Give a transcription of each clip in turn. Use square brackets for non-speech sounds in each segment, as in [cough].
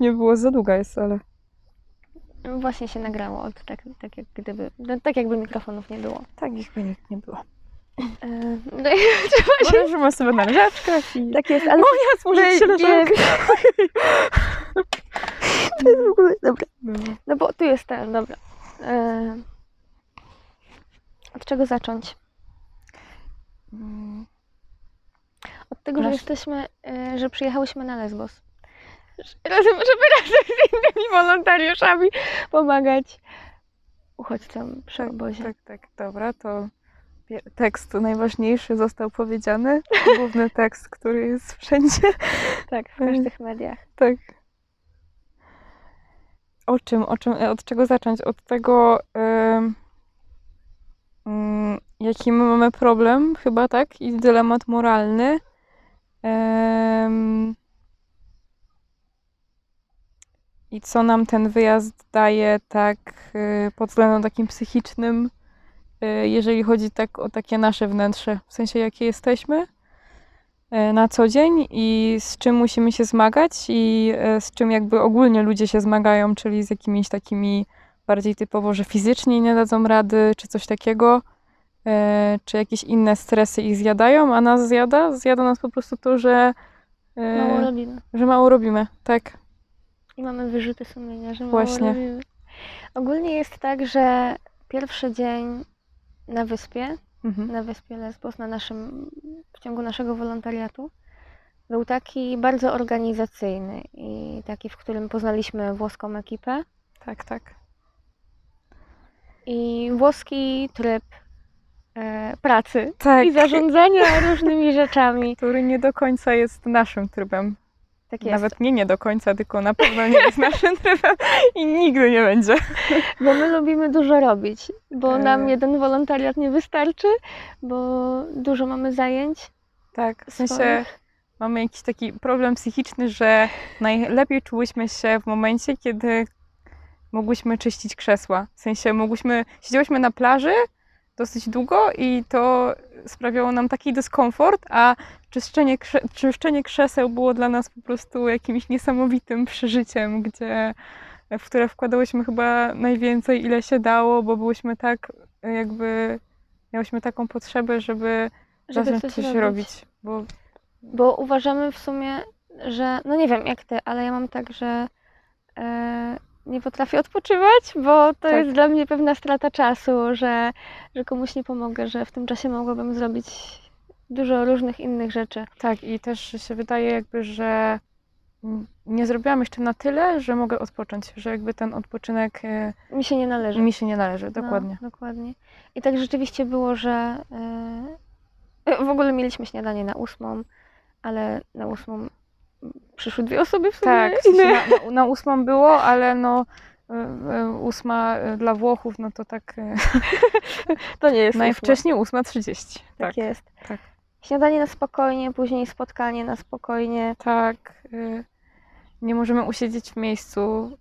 nie było, za długa jest, ale... Właśnie się nagrało, od, tak, tak, jak gdyby, no, tak jakby mikrofonów nie było. Tak, jakby nikt nie było. E, No i. [laughs] Możemy sobie na leżaczkach i... Tak jest, ale... Moja służyć się nie, leżaczka. [laughs] to jest w ogóle... Dobra. Dobra. No bo tu jest ten, dobra. E, Od czego zacząć? Mm, Od tego, że Masz- jesteśmy, e, że przyjechałyśmy na Lesbos. Razem, żeby razem z innymi wolontariuszami pomagać uchodźcom przy obozie. Tak, tak, dobra, to tekst najważniejszy został powiedziany. [laughs] Główny tekst, który jest wszędzie. Tak, w każdych mediach. Tak. O czym, o czym, od czego zacząć? Od tego, em, mm, jaki my mamy problem, chyba tak, i dylemat moralny. Em, I co nam ten wyjazd daje, tak, y, pod względem takim psychicznym, y, jeżeli chodzi tak o takie nasze wnętrze, w sensie jakie jesteśmy e, na co dzień i z czym musimy się zmagać i z czym jakby ogólnie ludzie się zmagają, czyli z jakimiś takimi bardziej typowo, że fizycznie nie dadzą rady, czy coś takiego, czy jakieś inne stresy ich zjadają, a nas zjada, zjada nas po prostu to, że, Mało robimy. że mało robimy, tak. I mamy wyrzuty sumienia, że Właśnie. mało robimy. Ogólnie jest tak, że pierwszy dzień na wyspie, Mhm. na wyspie Lesbos, na naszym, w ciągu naszego wolontariatu, był taki bardzo organizacyjny i taki, w którym poznaliśmy włoską ekipę Tak, tak. i włoski tryb e, pracy Tak, i zarządzania różnymi rzeczami. [laughs] który nie do końca jest naszym trybem. Tak. Nawet nie nie do końca, tylko na pewno nie jest naszym [laughs] trybem i nigdy nie będzie. Bo my lubimy dużo robić, bo E. nam jeden wolontariat nie wystarczy, bo dużo mamy zajęć. Tak, w sensie swoich. mamy jakiś taki problem psychiczny, że najlepiej czułyśmy się w momencie, kiedy mogłyśmy czyścić krzesła. W sensie mogłyśmy, siedziałyśmy na plaży dosyć długo i to sprawiało nam taki dyskomfort, a czyszczenie, krze- czyszczenie krzeseł było dla nas po prostu jakimś niesamowitym przeżyciem, gdzie, w które wkładałyśmy chyba najwięcej, ile się dało, bo byłyśmy tak jakby, miałyśmy taką potrzebę, żeby, Żeby zacząć coś coś robić. robić. Bo Bo uważamy w sumie, że no nie wiem jak ty, ale ja mam tak, że e, nie potrafię odpoczywać, bo to Tak. jest dla mnie pewna strata czasu, że, że komuś nie pomogę, że w tym czasie mogłabym zrobić dużo różnych innych rzeczy. Tak, i też się wydaje jakby, że nie zrobiłam jeszcze na tyle, że mogę odpocząć, że jakby ten odpoczynek e, Mi się nie należy. mi się nie należy, dokładnie. No, dokładnie. I tak rzeczywiście było, że e, w ogóle mieliśmy śniadanie na ósmą, ale na ósmą przyszły dwie osoby w sumie. Tak, w sensie na, na, na ósmą było, ale no e, e, ósma e, dla Włochów, no to tak [laughs] to nie jest najwcześniej ósma trzydzieści. Tak, Tak, jest. tak. Śniadanie na spokojnie, później spotkanie na spokojnie. tak. Nie możemy usiedzieć w miejscu,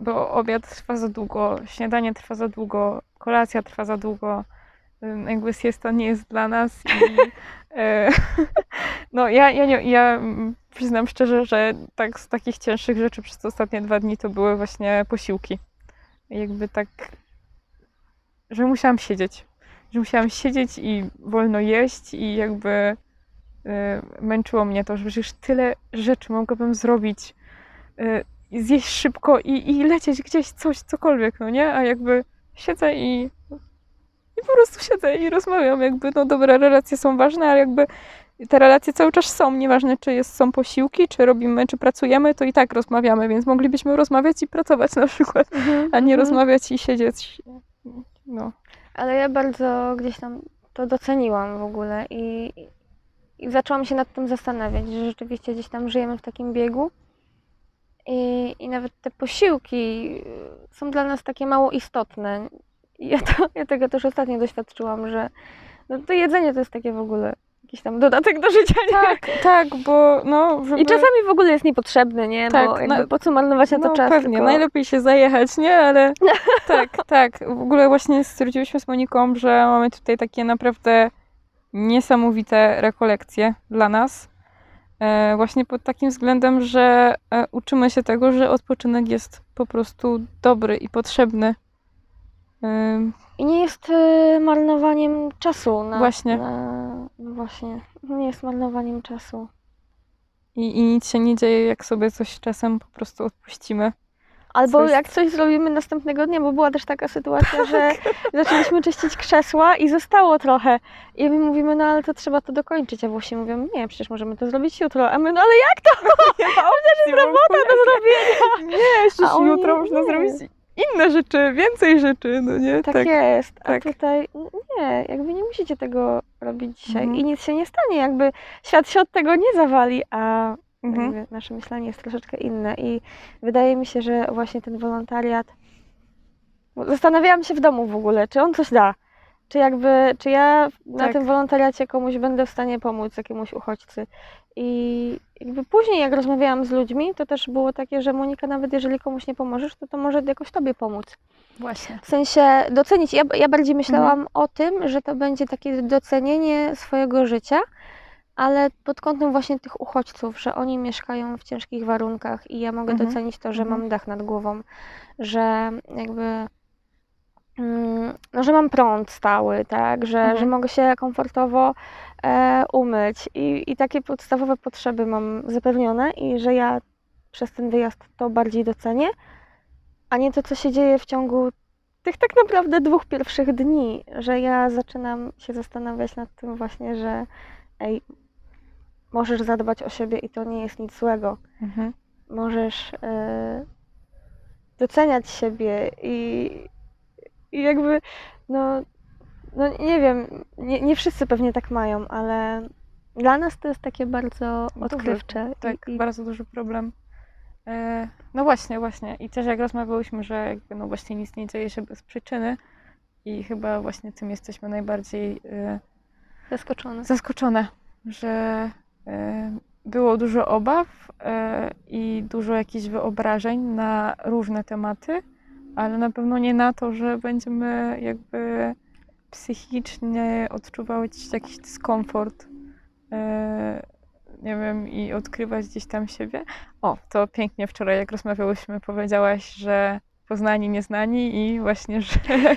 bo obiad trwa za długo, śniadanie trwa za długo, kolacja trwa za długo. Jakby siesta nie jest dla nas i [laughs] e, [laughs] no ja, ja, nie, ja przyznam szczerze, że tak z takich cięższych rzeczy przez te ostatnie dwa dni to były właśnie posiłki. Jakby tak, że musiałam siedzieć. Że musiałam siedzieć i wolno jeść i jakby e, męczyło mnie to, że przecież tyle rzeczy mogłabym zrobić. e, Zjeść szybko i, i lecieć gdzieś, coś, cokolwiek, no nie? A jakby siedzę i i po prostu siedzę i rozmawiam, jakby, no dobra, relacje są ważne, ale jakby te relacje cały czas są, nieważne czy jest, są posiłki, czy robimy, czy pracujemy, to i tak rozmawiamy, więc moglibyśmy rozmawiać i pracować na przykład, a nie Mhm. rozmawiać i siedzieć. No, Ale ja bardzo gdzieś tam to doceniłam w ogóle i, i zaczęłam się nad tym zastanawiać, że rzeczywiście gdzieś tam żyjemy w takim biegu i, i nawet te posiłki są dla nas takie mało istotne. Ja, to, ja tego też ostatnio doświadczyłam, że no to jedzenie to jest takie w ogóle jakiś tam dodatek do życia, nie? tak, tak, bo no, żeby... I czasami w ogóle jest niepotrzebny, nie? Tak, Bo jakby no- po co marnować na to no, czas? pewnie, tylko... najlepiej się zajechać, nie? Ale [laughs] tak, tak. W ogóle właśnie stwierdziłyśmy z Moniką, że mamy tutaj takie naprawdę niesamowite rekolekcje dla nas. E, właśnie pod takim względem, że e, uczymy się tego, że odpoczynek jest po prostu dobry i potrzebny. I nie jest y, marnowaniem czasu na. Właśnie. Na, no właśnie. Nie jest marnowaniem czasu. I, I nic się nie dzieje, jak sobie coś czasem po prostu odpuścimy. Albo jest- jak coś zrobimy następnego dnia, bo była też taka sytuacja, że zaczęliśmy czyścić krzesła i zostało trochę. I my mówimy, no ale to trzeba to dokończyć. A Włosi mówią, nie, przecież możemy to zrobić jutro. A my, no ale jak to? [laughs] Nie ma opcji, robota do zrobienia. Nie, oni jutro można nie. zrobić inne rzeczy, więcej rzeczy, no nie? Tak, jest. A tak. tutaj nie, jakby nie musicie tego robić dzisiaj Mhm. i nic się nie stanie. Jakby świat się od tego nie zawali, a Mhm. nasze myślenie jest troszeczkę inne. I wydaje mi się, że właśnie ten wolontariat. Zastanawiałam się w domu w ogóle, czy on coś da. Czy jakby, czy ja na Tak. tym wolontariacie komuś będę w stanie pomóc, jakiemuś uchodźcy. I jakby później, jak rozmawiałam z ludźmi, to też było takie, że Monika, nawet jeżeli komuś nie pomożesz, to to może jakoś tobie pomóc. Właśnie. W sensie docenić. Ja, ja bardziej myślałam o tym, że to będzie takie docenienie swojego życia, ale pod kątem właśnie tych uchodźców, że oni mieszkają w ciężkich warunkach i ja mogę Mhm. docenić to, że Mhm. mam dach nad głową, że jakby. Mm, No, że mam prąd stały, tak, że, Mhm. że mogę się komfortowo e, umyć i, i takie podstawowe potrzeby mam zapewnione i że ja przez ten wyjazd to bardziej docenię, a nie to, co się dzieje w ciągu tych tak naprawdę dwóch pierwszych dni, że ja zaczynam się zastanawiać nad tym właśnie, że ej, możesz zadbać o siebie i to nie jest nic złego. Mhm. Możesz e, doceniać siebie i, i jakby, no, no nie wiem, nie, nie wszyscy pewnie tak mają, ale dla nas to jest takie bardzo Duży, odkrywcze. Tak, i, bardzo duży problem. E, No właśnie, właśnie. I też jak rozmawiałyśmy, że jakby no właśnie nic nie dzieje się bez przyczyny i chyba właśnie tym jesteśmy najbardziej e, zaskoczona. zaskoczone, że e, było dużo obaw i dużo jakichś wyobrażeń na różne tematy, ale na pewno nie na to, że będziemy jakby psychicznie gdzieś jakiś dyskomfort. e, Nie wiem, i odkrywać gdzieś tam siebie. O, to pięknie wczoraj, jak rozmawiałyśmy, powiedziałaś, że poznani, nieznani i właśnie, że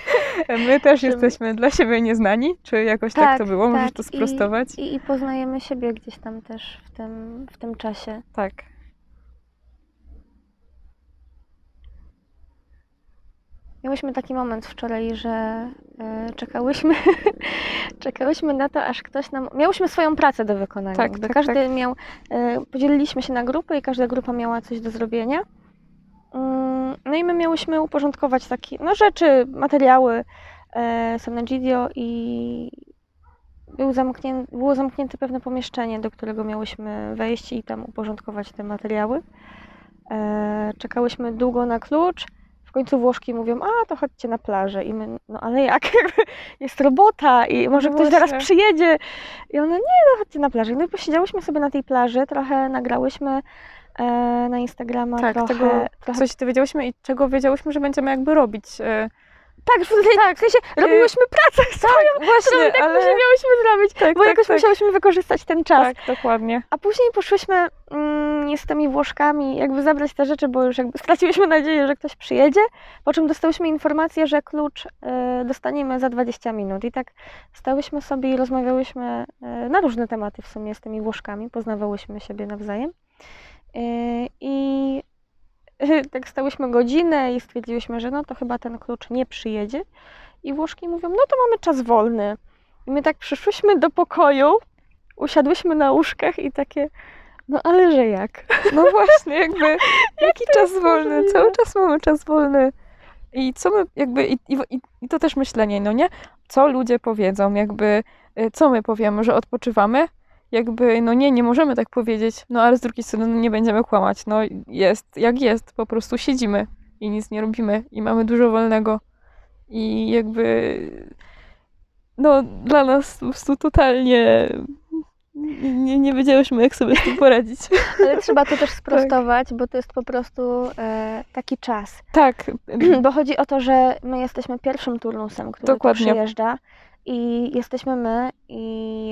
[laughs] my też jesteśmy dla siebie nieznani. Czy jakoś tak, to było? Możesz to i- sprostować? I, i poznajemy siebie gdzieś tam też w tym, w tym czasie. Tak. Miałyśmy taki moment wczoraj, że e, czekałyśmy, [laughs] czekałyśmy na to, aż ktoś nam. Miałyśmy swoją pracę do wykonania. Tak, tak, każdy tak. miał. E, podzieliliśmy się na grupy i każda grupa miała coś do zrobienia. Mm, No i my miałyśmy uporządkować takie no, rzeczy, materiały e, Sanegidio i był zamknięty, było zamknięte pewne pomieszczenie, do którego miałyśmy wejść i tam uporządkować te materiały. E, czekałyśmy długo na klucz. Końcu Włoszki mówią, a to chodźcie na plażę. I my, no ale jak? [laughs] Jest robota i może No ktoś zaraz przyjedzie. I one, nie, no chodźcie na plażę. I posiedziałyśmy sobie na tej plaży, trochę nagrałyśmy e, na Instagrama, Tak, trochę, tego trochę coś dowiedziałyśmy i czego wiedziałyśmy, że będziemy jakby robić. e, Tak, w sensie, Tak, w sensie robiłyśmy pracę swoją, którą Właśnie, i tak ale... miałyśmy zrobić, Tak, bo tak, jakoś tak. musiałyśmy wykorzystać ten czas. Tak, dokładnie. A później poszłyśmy mm, z tymi Włoszkami jakby zabrać te rzeczy, bo już jakby [laughs] straciłyśmy nadzieję, że ktoś przyjedzie, po czym dostałyśmy informację, że klucz y, dostaniemy za 20 minut. I tak stałyśmy sobie i rozmawiałyśmy y, na różne tematy w sumie z tymi Włoszkami, poznawałyśmy siebie nawzajem. Y, I [laughs] tak stałyśmy godzinę i stwierdziłyśmy, że no to chyba ten klucz nie przyjedzie. I Włoszki mówią, no to mamy czas wolny. I my tak przyszłyśmy do pokoju, usiadłyśmy na łóżkach i takie, no ale że jak? No [laughs] właśnie, jakby jaki czas wolny? możliwe? Cały czas mamy czas wolny. I co my jakby, i, i, i- i to też myślenie, no nie? Co ludzie powiedzą, jakby, y, co my powiemy, że odpoczywamy? Jakby, no nie, nie możemy tak powiedzieć, no ale z drugiej strony no nie będziemy kłamać, no jest jak jest, po prostu siedzimy i nic nie robimy i mamy dużo wolnego i jakby, no dla nas po prostu totalnie nie, nie, wiedziałyśmy, jak sobie z tym poradzić. [laughs] Ale trzeba to też sprostować, bo to jest po prostu e, taki czas. Tak, [clears throat] Bo chodzi o to, że my jesteśmy pierwszym turnusem, który Dokładnie. tu przyjeżdża I jesteśmy my, i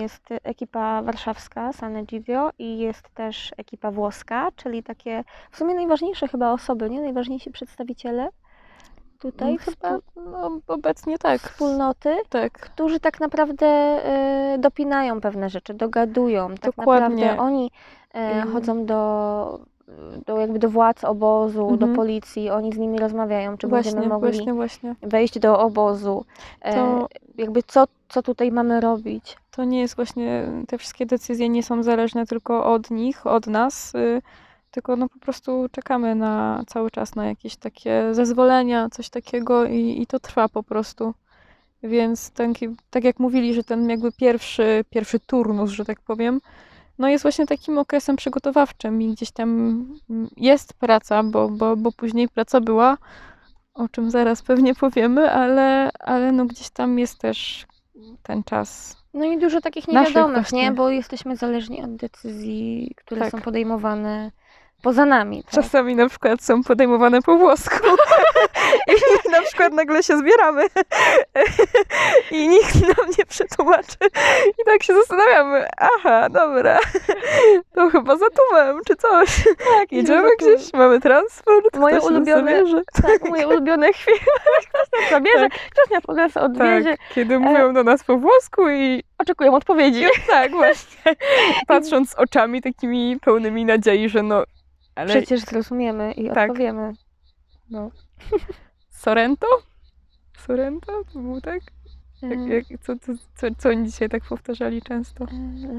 jest ekipa warszawska, San Egidio, i jest też ekipa włoska, czyli takie w sumie najważniejsze chyba osoby, nie? Najważniejsi przedstawiciele tutaj Mm, chyba no, obecnie tak. wspólnoty, Tak. którzy tak naprawdę y, dopinają pewne rzeczy, dogadują. Tak Dokładnie. naprawdę oni e, I- chodzą do, do jakby do władz obozu, do Mhm. policji, oni z nimi rozmawiają, czy Właśnie, będziemy mogli właśnie, właśnie. wejść do obozu. E, To, jakby co, co tutaj mamy robić. to nie jest właśnie, te wszystkie decyzje nie są zależne tylko od nich, od nas, y, tylko no po prostu czekamy na cały czas na jakieś takie zezwolenia, coś takiego i, i to trwa po prostu. Więc taki, tak jak mówili, że ten jakby pierwszy, pierwszy turnus, że tak powiem, no jest właśnie takim okresem przygotowawczym i gdzieś tam jest praca, bo, bo, bo później praca była, o czym zaraz pewnie powiemy, ale, ale no gdzieś tam jest też ten czas. No i dużo takich niewiadomych, nie? Bo jesteśmy zależni od decyzji, które Tak. są podejmowane poza nami. Tak? Czasami na przykład są podejmowane po włosku [laughs] i na przykład nagle się zbieramy [laughs] i nikt nam nie przetłumaczy i tak się zastanawiamy, aha, dobra, to chyba za tubem czy coś. Tak, Jedziemy gdzieś, mamy transport, Moje ulubione- zabierze. [laughs] Tak, moje ulubione chwile. Ktoś nas zabierze, ktoś nas odwiedzie. Tak, kiedy mówią do nas po włosku i Oczekuję odpowiedzi. tak właśnie, patrząc oczami takimi pełnymi nadziei, że no, ale Przecież zrozumiemy i Tak. odpowiemy. no. [laughs] Sorrento? Sorrento? To było tak? Jak, E, jak, co, co, co, co oni dzisiaj tak powtarzali często?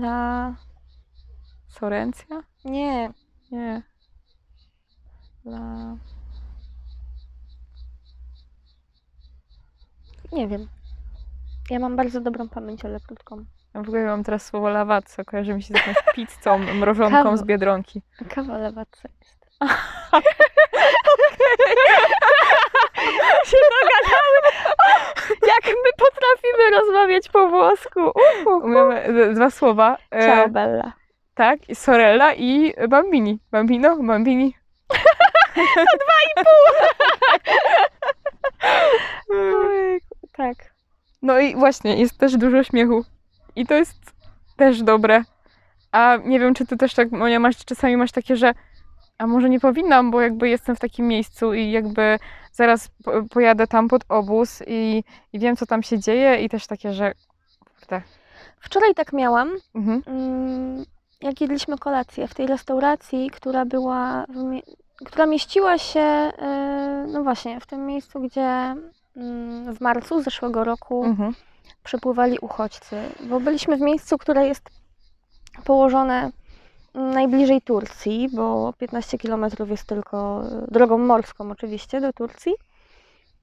La... Sorencja? Nie. Nie. La... Nie wiem. Ja mam bardzo dobrą pamięć, ale krótką. Ja w ogóle mam teraz słowo lawazza, kojarzy mi się z jakąś [laughs] pizzą, mrożonką Kawa. z Biedronki. Kawa lewatca jest. [laughs] się dogadały. [laughs] Jak my potrafimy rozmawiać po włosku. Uhu. Umiemy dwa słowa. e, Ciao, Bella. Tak, i Sorella i Bambini. Bambino, Bambini. Ojejku, Tak. No i właśnie, jest też dużo śmiechu. I to jest też dobre. A nie wiem, czy ty też tak, Monia, masz, czasami masz takie, że a może nie powinnam, bo jakby jestem w takim miejscu i jakby zaraz po, pojadę tam pod obóz i, i wiem, co tam się dzieje i też takie, że kurde. Wczoraj tak miałam, Mhm. mm, jak jedliśmy kolację w tej restauracji, która była, która mieściła się, e, no właśnie, w tym miejscu, gdzie w marcu zeszłego roku Mhm. przypływali uchodźcy, bo byliśmy w miejscu, które jest położone mm, najbliżej Turcji, bo 15 km jest tylko e, drogą morską oczywiście do Turcji.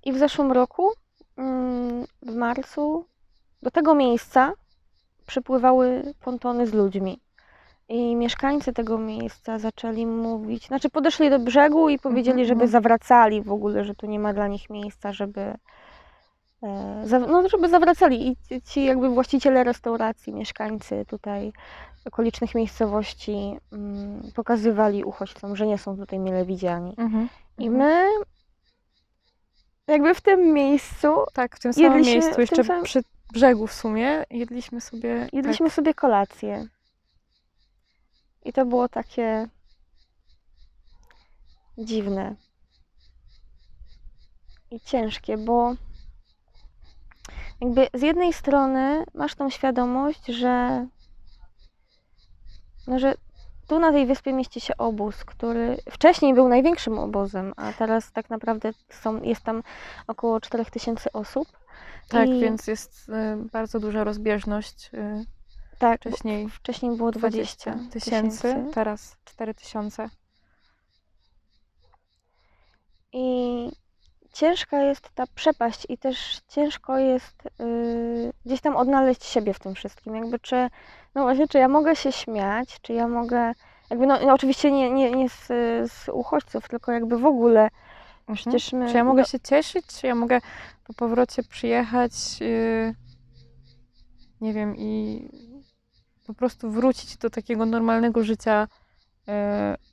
I w zeszłym roku, mm, w marcu, do tego miejsca przypływały pontony z ludźmi. I mieszkańcy tego miejsca zaczęli mówić, znaczy podeszli do brzegu i powiedzieli, Mhm, żeby mhm. zawracali w ogóle, że tu nie ma dla nich miejsca, żeby, e, no, żeby zawracali. I ci- jakby właściciele restauracji, mieszkańcy tutaj okolicznych miejscowości mm, pokazywali uchodźcom, że nie są tutaj mile widziani. Mhm. I my jakby w tym miejscu Tak, w tym samym Jedliśmy miejscu, jeszcze samym- przy brzegu w sumie, jedliśmy sobie. jedliśmy sobie kolację. I to było takie dziwne i ciężkie, bo jakby z jednej strony masz tą świadomość, że no, że tu na tej wyspie mieści się obóz, który wcześniej był największym obozem, a teraz tak naprawdę są, jest tam około 4000 osób. Tak, I- więc jest y, bardzo duża rozbieżność. Tak, wcześniej wcześniej było 20 20 tysięcy, teraz 4 tysiące. I ciężka jest ta przepaść i też ciężko jest yy, gdzieś tam odnaleźć siebie w tym wszystkim. Jakby czy, no właśnie, czy ja mogę się śmiać, czy ja mogę, jakby no, no oczywiście nie, nie, nie z, z uchodźców, tylko jakby w ogóle. Przecież my, Czy ja mogę no, się cieszyć, czy ja mogę po powrocie przyjechać, y, nie wiem, i po prostu wrócić do takiego normalnego życia y,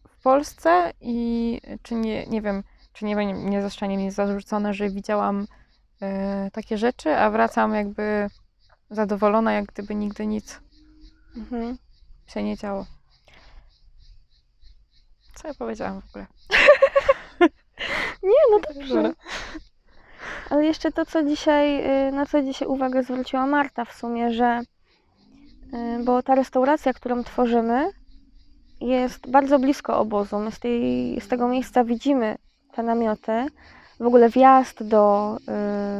w Polsce i czy nie, nie wiem, czy nie, nie zostanie mi zarzucone, że widziałam y, takie rzeczy, a wracam jakby zadowolona, jak gdyby nigdy nic Mhm. się nie działo. Co ja powiedziałam w ogóle? [laughs] Nie, no [laughs] dobrze. Ale jeszcze to, co dzisiaj, y, na co dzisiaj uwagę zwróciła Marta w sumie, że bo ta restauracja, którą tworzymy, jest bardzo blisko obozu. My z, tej, z tego miejsca widzimy te namioty. W ogóle wjazd do,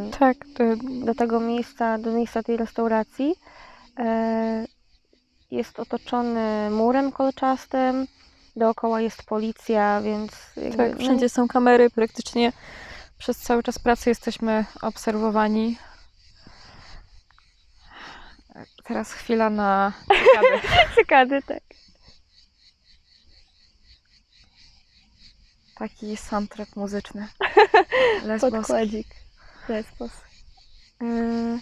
y, Tak, to, do tego miejsca, do miejsca tej restauracji e, jest otoczony murem kolczastym. Dookoła jest policja, więc jakby, tak no, wszędzie są kamery, praktycznie przez cały czas pracy jesteśmy obserwowani. Teraz chwila na cykady. [laughs] cykady, tak. Taki soundtrack muzyczny. [laughs] Lesbos. Podkładzik. Lesbos. Yy,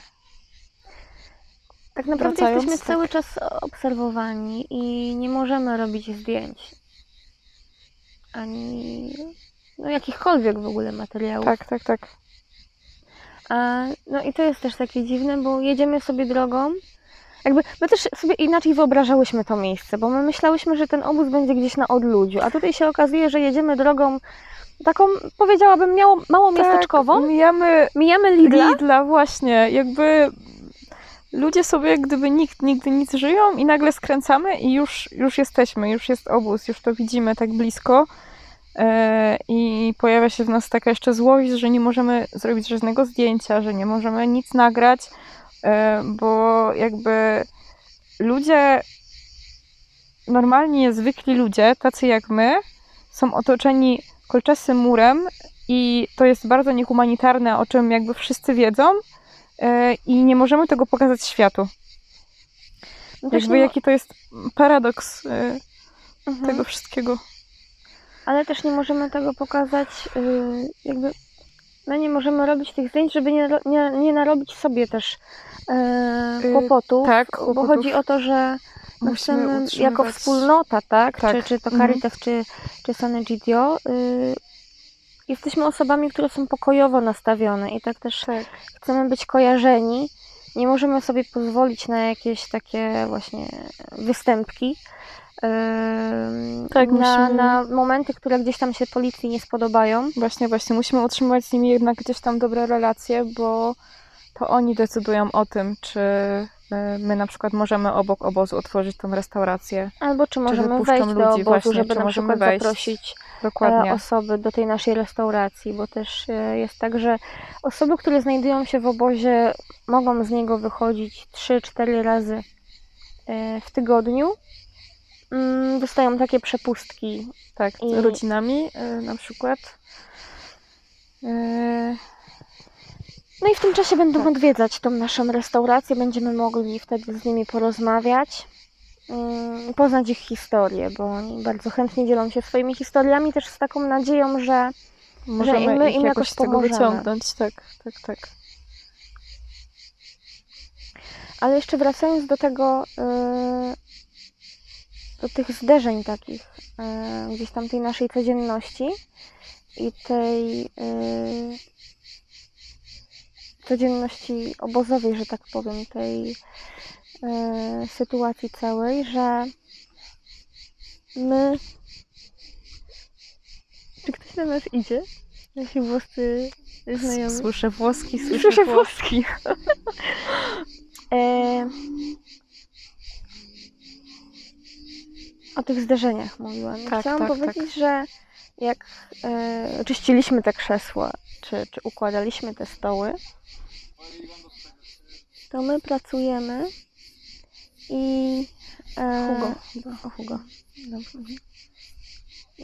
Tak naprawdę Wracając, jesteśmy tak. cały czas obserwowani i nie możemy robić zdjęć. Ani no, jakichkolwiek w ogóle materiałów. tak, tak, tak. No i to jest też takie dziwne, bo jedziemy sobie drogą. Jakby my też sobie inaczej wyobrażałyśmy to miejsce, bo my myślałyśmy, że ten obóz będzie gdzieś na odludziu, a tutaj się okazuje, że jedziemy drogą taką, powiedziałabym, miało, mało miasteczkową. Tak, mijamy Mijamy Lidla. Lidla, właśnie. Jakby ludzie sobie, gdyby nikt nigdy nic żyją i nagle skręcamy i już, już jesteśmy, już jest obóz, już to widzimy tak blisko. E, I pojawia się w nas taka jeszcze złość, że nie możemy zrobić żadnego zdjęcia, że nie możemy nic nagrać, e, bo jakby ludzie, normalnie zwykli ludzie, tacy jak my, są otoczeni kolczastym murem i to jest bardzo niehumanitarne, o czym jakby wszyscy wiedzą e, i nie możemy tego pokazać światu. No też Jakby nie, jaki to jest paradoks mhm. tego wszystkiego. Ale też nie możemy tego pokazać, yy, jakby my nie możemy robić tych zdjęć, żeby nie, nie, nie narobić sobie też yy, Yy, kłopotów, tak, bo kłopotów. chodzi o to, że Musimy chcemy jako wspólnota, tak, Tak. Czy, czy to Mhm. Caritas, czy, czy San Egidio, yy, jesteśmy osobami, które są pokojowo nastawione i tak też Tak. chcemy być kojarzeni. Nie możemy sobie pozwolić na jakieś takie właśnie występki. Tak, na, musimy- na momenty, które gdzieś tam się policji nie spodobają. Właśnie, właśnie. Musimy utrzymywać z nimi jednak gdzieś tam dobre relacje, bo to oni decydują o tym, czy e, my na przykład możemy obok obozu otworzyć tą restaurację. Albo czy możemy wypuszczą wejść do ludzi, obozu, właśnie, żeby czy na możemy przykład wejść. zaprosić e, Dokładnie. osoby do tej naszej restauracji, bo też e, jest tak, że osoby, które znajdują się w obozie, mogą z niego wychodzić 3-4 razy w tygodniu. Mm, Dostają takie przepustki. Tak, i- z rodzinami e, na przykład. E, No i w tym czasie będą Tak. odwiedzać tą naszą restaurację, będziemy mogli wtedy z nimi porozmawiać, mm, poznać ich historię, bo oni bardzo chętnie dzielą się swoimi historiami, też z taką nadzieją, że Możemy my ich im jakoś jakoś z tego pomożemy. wyciągnąć. Tak, tak, tak. Ale jeszcze wracając do tego, yy, do tych zderzeń takich, yy, gdzieś tam tej naszej codzienności i tej yy, codzienności obozowej, że tak powiem, tej yy, sytuacji całej, że my. Czy ktoś na nas idzie? Nasi włoscy znajomi. Słyszę włoski, słyszę, Słyszę włoski. [laughs] E, o tych zderzeniach mówiłam. Tak, Chciałam tak, powiedzieć, że jak e, czyściliśmy te krzesła, czy, czy układaliśmy te stoły, to my pracujemy i e, Hugo. Hugo. Dobrze.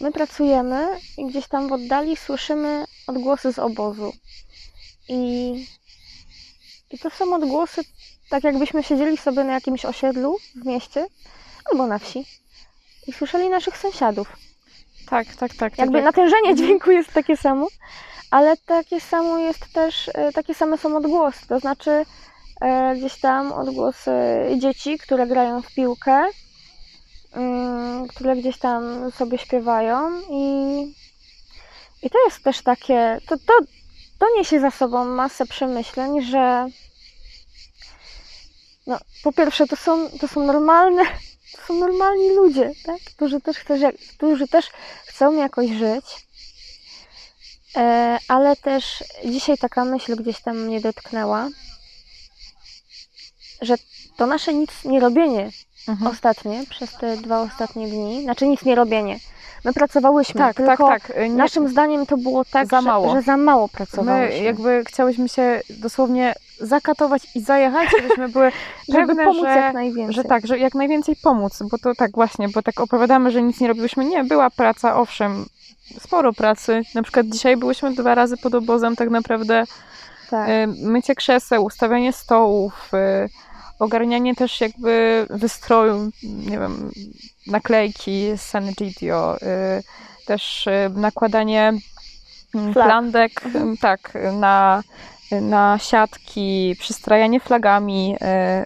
My pracujemy i gdzieś tam w oddali słyszymy odgłosy z obozu. I, I to są odgłosy, tak jakbyśmy siedzieli sobie na jakimś osiedlu w mieście albo na wsi i słyszeli naszych sąsiadów. Tak, tak, tak. Jakby tak. natężenie dźwięku jest takie samo, ale takie samo jest też, e, takie same są odgłosy. To znaczy e, gdzieś tam odgłosy dzieci, które grają w piłkę, mm, które gdzieś tam sobie śpiewają i, i to jest też takie, to, to, to niesie za sobą masę przemyśleń, że no, po pierwsze, to są, to są normalne, są normalni ludzie, tak? Którzy też, chcesz, którzy też chcą jakoś żyć. E, ale też dzisiaj taka myśl gdzieś tam mnie dotknęła, że to nasze nic nie robienie Mhm. ostatnie, przez te dwa ostatnie dni, znaczy nic nie robienie. My pracowałyśmy, Tak, tak, tylko tak. Nie, naszym zdaniem to było tak, Za że, mało. że za mało My pracowałyśmy. jakby chciałyśmy się dosłownie zakatować i zajechać, żebyśmy były [laughs] żeby pewne, pomóc że, jak najwięcej. że tak, że jak najwięcej pomóc, bo to tak właśnie, bo tak opowiadamy, że nic nie robiłyśmy. Nie, była praca, owszem, sporo pracy. Na przykład dzisiaj byłyśmy dwa razy pod obozem tak naprawdę tak. y, mycie krzeseł, ustawianie stołów, y, ogarnianie też jakby wystroju, nie wiem, naklejki z Sanegitio, y, też y, nakładanie mm, Flag. plandek, y, tak, na, na siatki, przystrajanie flagami,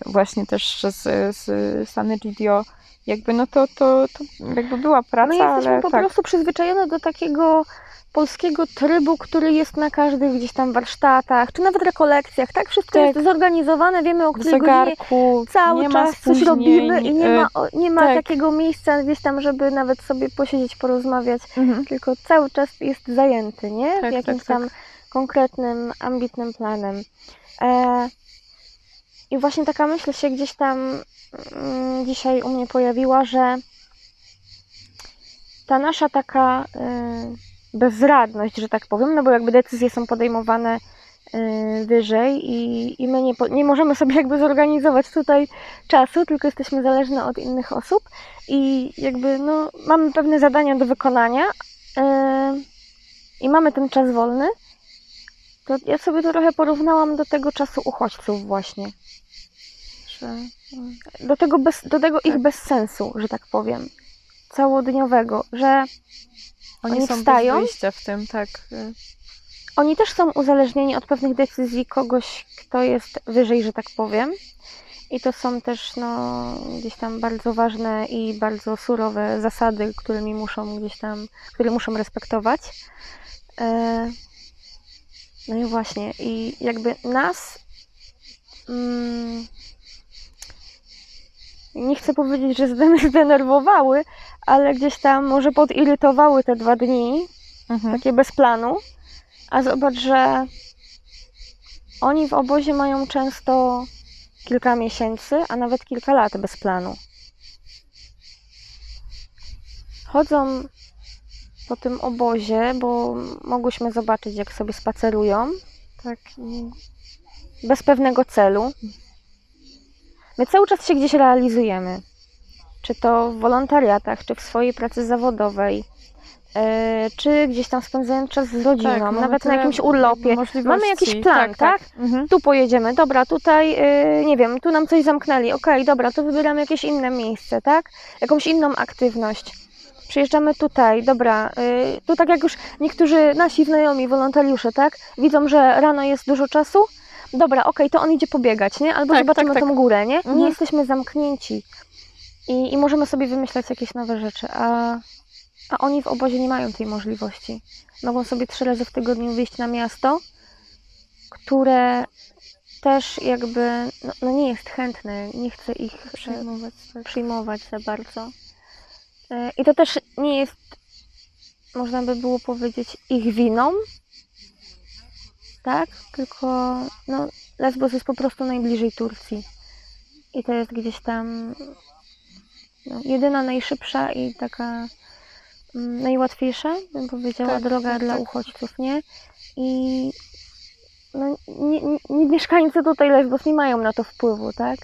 właśnie też z, z Sanegitio. Jakby no to, to, to jakby była praca, My jesteśmy ale po tak. prostu przyzwyczajone do takiego polskiego trybu, który jest na każdych gdzieś tam warsztatach, czy nawet rekolekcjach, tak? Wszystko Tak. jest zorganizowane, wiemy o której godzinie zegarku, cały nie ma czas coś robimy i nie ma, o- nie ma tak. takiego miejsca gdzieś tam, żeby nawet sobie posiedzieć, porozmawiać, y, mhm. tylko cały czas jest zajęty, nie? Tak, Jakimś tak, tak. tam konkretnym, ambitnym planem. E, I właśnie taka myśl się gdzieś tam mm, dzisiaj u mnie pojawiła, że ta nasza taka y, bezradność, że tak powiem, no bo jakby decyzje są podejmowane y, wyżej i, i my nie, nie możemy sobie jakby zorganizować tutaj czasu, tylko jesteśmy zależne od innych osób i jakby no, mamy pewne zadania do wykonania y, i mamy ten czas wolny, to ja sobie to trochę porównałam do tego czasu uchodźców właśnie. Że, y, do tego, bez, do tego ich Tak. bezsensu, że tak powiem. Całodniowego, że Oni, Oni są wstają? bez wyjścia w tym, tak. y, oni też są uzależnieni od pewnych decyzji kogoś, kto jest wyżej, że tak powiem. I to są też no, gdzieś tam bardzo ważne i bardzo surowe zasady, którymi muszą gdzieś tam, które muszą respektować. E, No i właśnie, i jakby nas mm, nie chcę powiedzieć, że zden- [laughs] zdenerwowały, ale gdzieś tam może podirytowały te dwa dni, Mhm. takie bez planu. A zobacz, że oni w obozie mają często kilka miesięcy, a nawet kilka lat bez planu. Chodzą po tym obozie, bo mogłyśmy zobaczyć, jak sobie spacerują, Tak. bez pewnego celu. My cały czas się gdzieś realizujemy. Czy to w wolontariatach, czy w swojej pracy zawodowej, e, czy gdzieś tam spędzając czas z rodziną, tak, nawet na jakimś urlopie. Mamy jakiś plan, tak? Mhm. Tu pojedziemy, dobra, tutaj, y, nie wiem, tu nam coś zamknęli, okej, dobra, to wybieramy jakieś inne miejsce, tak? Jakąś inną aktywność. Przyjeżdżamy tutaj, dobra, y, tu tak jak już niektórzy nasi znajomi, wolontariusze, tak? Widzą, że rano jest dużo czasu, dobra, okej, to on idzie pobiegać, nie? Albo Tak, zobaczymy tak, tak. tą górę, nie? Mhm. Nie jesteśmy zamknięci i, i możemy sobie wymyślać jakieś nowe rzeczy, a, a oni w obozie nie mają tej możliwości. Mogą sobie trzy razy w tygodniu wyjść na miasto, które też jakby no, no nie jest chętne, nie chce ich e, Przyjmować, tak. przyjmować za bardzo. E, I to też nie jest, można by było powiedzieć, ich winą, tak? Tylko no, Lesbos jest po prostu najbliżej Turcji. I to jest gdzieś tam no, jedyna, najszybsza i taka mm, najłatwiejsza, bym powiedziała, Tak, droga tak, dla tak. uchodźców, nie? I no, nie, nie, nie, mieszkańcy tutaj Lesbos nie mają na to wpływu, tak?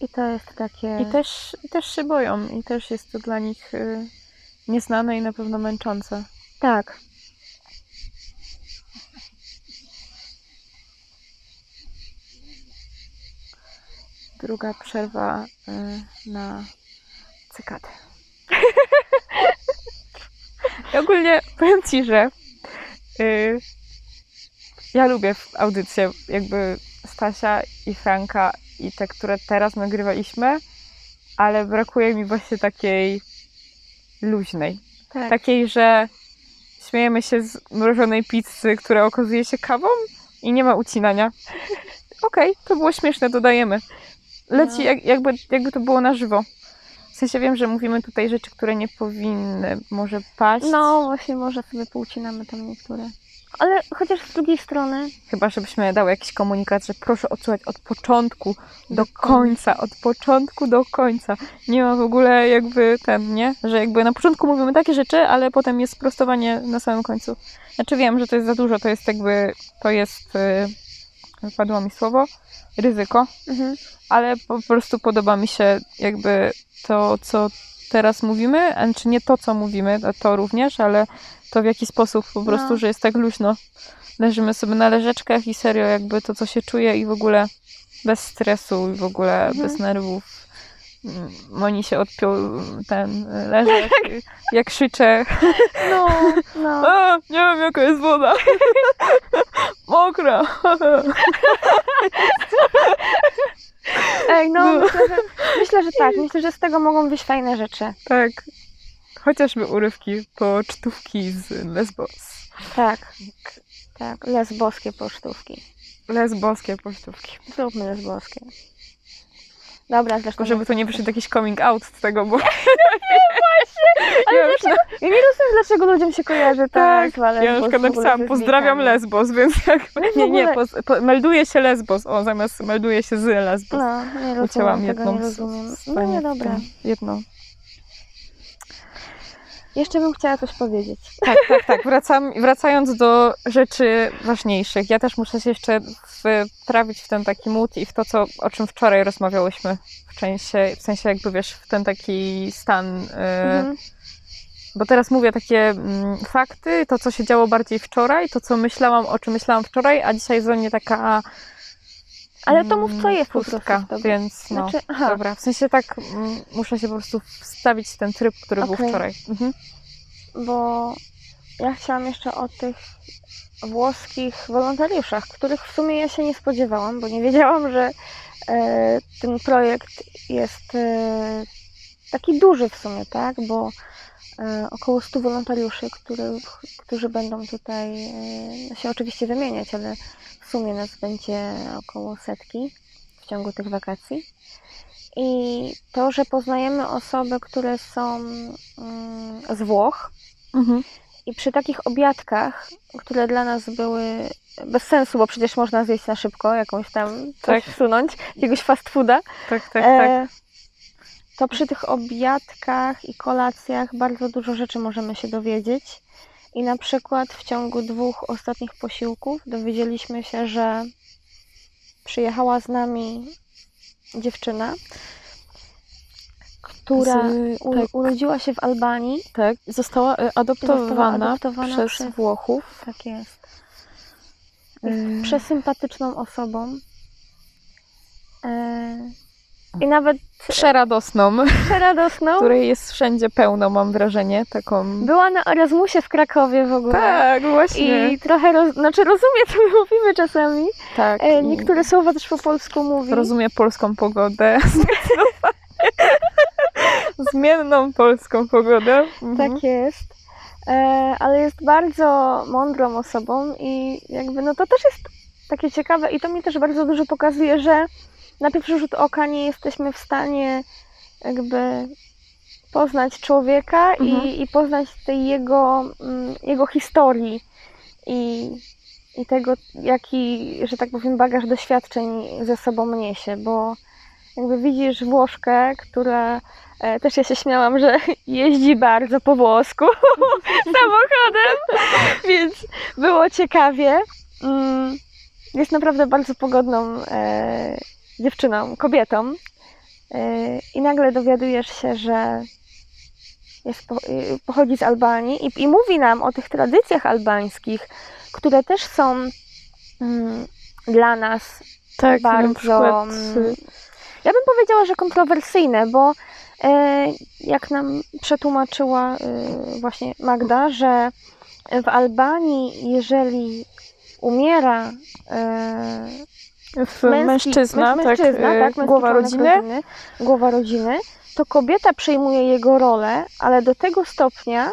I to jest takie... I też, też się boją, i też jest to dla nich y, nieznane i na pewno męczące. Tak. Druga przerwa y, na cykadę. I [laughs] ogólnie powiem Ci, że y, ja lubię audycje jakby Stasia i Franka i te, które teraz nagrywaliśmy, ale brakuje mi właśnie takiej luźnej. Tak. Takiej, że śmiejemy się z mrożonej pizzy, która okazuje się kawą i nie ma ucinania. [laughs] okej, to było śmieszne, dodajemy. Leci No. jak, jakby, jakby to było na żywo. W sensie wiem, że mówimy tutaj rzeczy, które nie powinny może paść. No, właśnie może sobie poucinamy tam niektóre. Ale chociaż z drugiej strony, Chyba, żebyśmy dały jakiś komunikat, że proszę odsłuchać od początku do Do końca, od początku do końca. Nie ma w ogóle jakby ten, nie? Że jakby na początku mówimy takie rzeczy, ale potem jest sprostowanie na samym końcu. Znaczy wiem, że to jest za dużo, to jest jakby, to jest, yy, wypadło mi słowo, ryzyko, mhm. ale po prostu podoba mi się jakby to, co teraz mówimy, a czy nie to, co mówimy, to, to również, ale to w jaki sposób po prostu, No. że jest tak luźno. Leżymy sobie na leżeczkach i serio jakby to, co się czuje i w ogóle bez stresu i w ogóle Mhm. bez nerwów. Mm, Moni się odpiął ten leżek, jak krzyczę. no, [laughs] no. A, nie wiem jaka jest woda. [laughs] Mokra. Ej, no, No. myślę że, myślę, że tak. Myślę, że z tego mogą wyjść fajne rzeczy. Tak. Chociażby urywki pocztówki z Lesbos. Tak. Tak, lesboskie pocztówki. Lesboskie pocztówki. Zróbmy lesboskie. Dobra, zresztą... Tylko żeby to nie wyszedł jakiś coming out z tego, bo... [laughs] Ale ja już, na, Ja nie rozumiem, dlaczego ludziom się kojarzy ta tak, nazwa ja na przykład napisałam pozdrawiam. Lesbos, więc jakby... w Nie, nie, ogóle- poz, po, melduje się Lesbos, o, zamiast melduje się z Lesbos. No, nie Ucięłam rozumiem, tego jedną nie rozumiem. z No nie, dobra. Jedną. Jeszcze bym chciała coś powiedzieć. Tak, tak, tak. Wracam, wracając do rzeczy ważniejszych. Ja też muszę się jeszcze wprawić w ten taki mód i w to, co, o czym wczoraj rozmawiałyśmy. W sensie, w sensie jakby wiesz, w ten taki stan. e, Mhm. Bo teraz mówię takie mm, fakty, to co się działo bardziej wczoraj, to co myślałam, o czym myślałam wczoraj, a dzisiaj jest ze mnie taka. Ale to mów, co mm, jest pustka, więc no. Znaczy, aha, Dobra, w sensie tak mm, muszę się po prostu wstawić w ten tryb, który był Okej. wczoraj. Mhm. bo ja chciałam jeszcze o tych włoskich wolontariuszach, których w sumie ja się nie spodziewałam, bo nie wiedziałam, że e, ten projekt jest e, taki duży w sumie, tak? Bo około 100 wolontariuszy, których, którzy będą tutaj e, się oczywiście wymieniać, ale w sumie nas będzie około setki w ciągu tych wakacji. I to, że poznajemy osoby, które są mm, z Włoch, Mhm. i przy takich obiadkach, które dla nas były bez sensu, bo przecież można zjeść na szybko, jakąś tam coś Tak. wsunąć, jakiegoś fast fooda, Tak, tak, tak. e, to przy tych obiadkach i kolacjach bardzo dużo rzeczy możemy się dowiedzieć. I na przykład w ciągu dwóch ostatnich posiłków dowiedzieliśmy się, że przyjechała z nami dziewczyna, która Z- u, tak, urodziła się w Albanii. tak, została e, adoptowana, Została adoptowana przez przez- Włochów. Tak jest. E, Przesympatyczną osobą. E, I nawet Przeradosną, przeradosną. której jest wszędzie pełno, mam wrażenie, taką... Była na Erasmusie w Krakowie w ogóle. Tak, właśnie. I trochę, roz... znaczy rozumie, co my mówimy czasami. tak. E, i niektóre słowa też po polsku mówi. Rozumie polską pogodę. [laughs] Zmienną polską pogodę. Mhm. Tak jest. E, ale jest bardzo mądrą osobą i jakby no to też jest takie ciekawe i to mi też bardzo dużo pokazuje, że na pierwszy rzut oka nie jesteśmy w stanie jakby poznać człowieka Mhm. i, i poznać tej jego, mm, jego historii i, i tego, jaki, że tak powiem, bagaż doświadczeń ze sobą niesie, bo jakby widzisz Włoszkę, która e, też ja się śmiałam, że [laughs] jeździ bardzo po włosku [laughs] samochodem, [laughs] więc było ciekawie. Mm, Jest naprawdę bardzo pogodną e, dziewczyną, kobietą. E, I nagle dowiadujesz się, że jest, y, pochodzi z Albanii i, i mówi nam o tych tradycjach albańskich, które też są mm, dla nas Tak, bardzo. przykład... mm, Ja bym powiedziała, że kontrowersyjne, bo e, jak nam przetłumaczyła e, właśnie Magda, że w Albanii, jeżeli umiera e, w męski- mężczyzna, męż- tak, mężczyzna, e, tak, głowa rodziny, rodziny, głowa rodziny, to kobieta przejmuje jego rolę, ale do tego stopnia,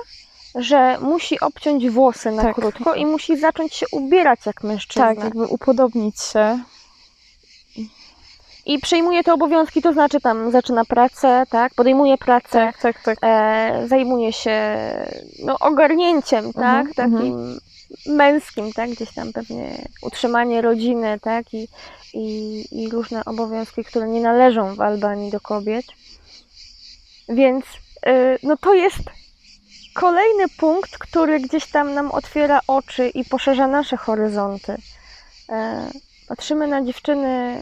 że musi obciąć włosy na Tak. krótko i musi zacząć się ubierać jak mężczyzna. tak, jakby upodobnić się. I przejmuje te obowiązki, to znaczy tam zaczyna pracę, tak, podejmuje pracę, tak, tak. e, zajmuje się no, ogarnięciem, tak, Mhm, takim męskim, tak, gdzieś tam pewnie utrzymanie rodziny, tak, i, i, i różne obowiązki, które nie należą w Albanii do kobiet. Więc y, no to jest kolejny punkt, który gdzieś tam nam otwiera oczy i poszerza nasze horyzonty. E, Patrzymy na dziewczyny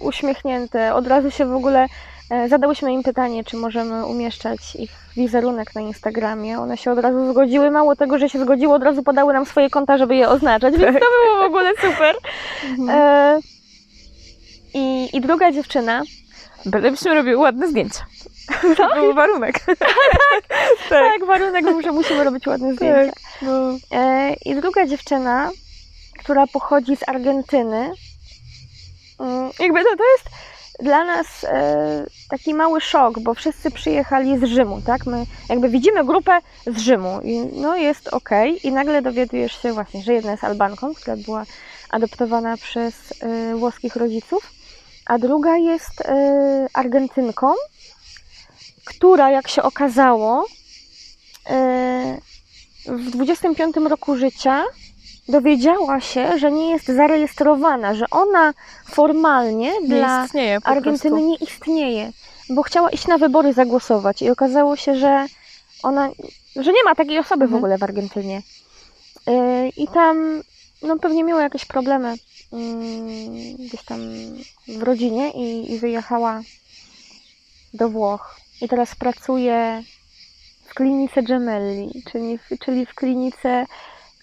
uśmiechnięte, od razu się w ogóle e, zadałyśmy im pytanie, czy możemy umieszczać ich wizerunek na Instagramie. One się od razu zgodziły, mało tego, że się zgodziły, od razu podały nam swoje konta, żeby je oznaczać, więc to było w ogóle super. E, i, I druga dziewczyna, Będziemy robiły ładne zdjęcia. To był warunek. [laughs] tak, warunek był, że musimy robić ładne zdjęcia. No. E, I druga dziewczyna, która pochodzi z Argentyny, jakby to, to jest dla nas e, taki mały szok, bo wszyscy przyjechali z Rzymu, tak? My jakby widzimy grupę z Rzymu i no jest ok, i nagle dowiadujesz się właśnie, że jedna jest Albanką, która była adoptowana przez e, włoskich rodziców, a druga jest e, Argentynką, która jak się okazało e, w 25 roku życia dowiedziała się, że nie jest zarejestrowana, że ona formalnie Nie dla istnieje Argentyny prostu. nie istnieje, bo chciała iść na wybory zagłosować i okazało się, że ona, że nie ma takiej osoby w Mhm. ogóle w Argentynie. Yy, I tam no pewnie miała jakieś problemy yy, gdzieś tam w rodzinie i, i wyjechała do Włoch. I teraz pracuje w klinice Gemelli, czyli, w- czyli w klinice,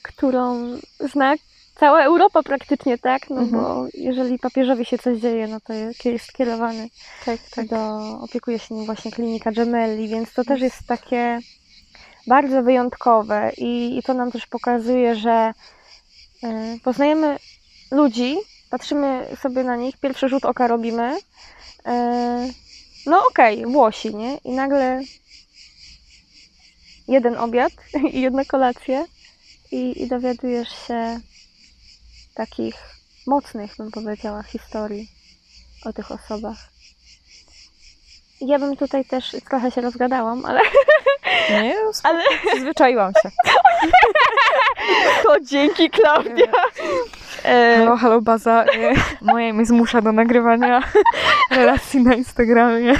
którą zna cała Europa praktycznie, tak? No Mhm. bo jeżeli papieżowi się coś dzieje, no to jest- skierowany Tak, tak. do, opiekuje się nim właśnie klinika Gemelli, więc to też jest takie bardzo wyjątkowe i, i to nam też pokazuje, że y, poznajemy ludzi, patrzymy sobie na nich, pierwszy rzut oka robimy, y, no okej, Włosi, nie? I nagle jeden obiad [laughs] i jedna kolacja i, i dowiadujesz się takich mocnych, bym powiedziała, historii o tych osobach. Ja bym tutaj też trochę się rozgadałam, ale Nie, ale... Ale- przyzwyczaiłam się. [laughs] to dzięki Klaudia. E, Halo, halo baza. Moja mnie zmusza do nagrywania [laughs] relacji na Instagramie.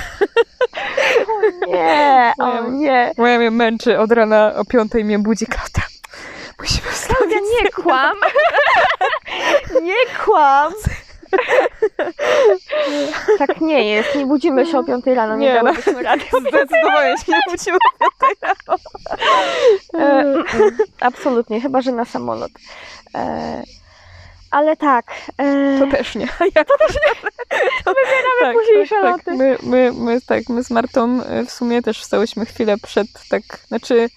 nie, o nie. Moja mnie męczy od rana o piątej mnie budzi. Klaudia, musimy Klaudia, wstawić. nie [laughs] kłam. [laughs] nie kłam. tak nie jest. Nie budzimy się o 5 rano, nie, Nie, no. dałybyśmy rady. [laughs] Zdecydowanie się nie budziła. E, mm, absolutnie, chyba że na samolot. E, ale tak. E, To też nie. Ja to też nie. Wybieramy późniejsze loty. My, my, my, tak, my z Martą e, w sumie też wstałyśmy chwilę przed, tak, znaczy,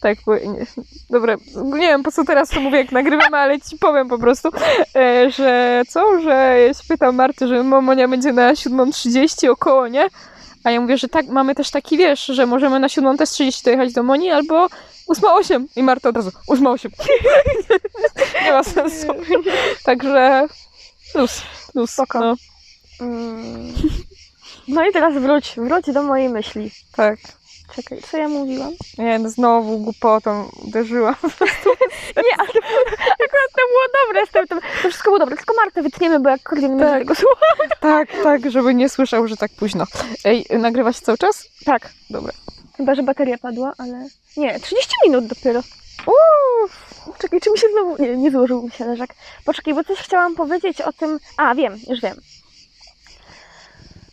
tak, bo, nie, dobra, nie wiem po co teraz to mówię, jak nagrywamy, ale ci powiem po prostu, e, że co, że ja się pytam Marty, że Momonia będzie na 7.30 około, nie? A ja mówię, że tak, mamy też taki, wiesz, że możemy na 7.30 dojechać do Moni albo 8.08 i Marta od razu 8.08. [laughs] nie ma sensu. Także luz, luz. Spoko. No, mm, no i teraz wróć, wróć do mojej myśli. tak. Czekaj, co ja mówiłam? Nie, no znowu głupotą uderzyłam. [laughs] Nie, ale to, akurat to było dobre z tym, to, to wszystko było dobre, tylko Martę wytniemy, bo jak nie będzie Tak. tego słuchał. tak, tak, żeby nie słyszał, że tak późno. Ej, nagrywa się cały czas? Tak, Dobra. chyba, że bateria padła, ale... Nie, 30 minut dopiero. Uff, czekaj, czy mi się znowu... Nie, nie złożył mi się leżak. Poczekaj, bo coś chciałam powiedzieć o tym... A, wiem, już wiem.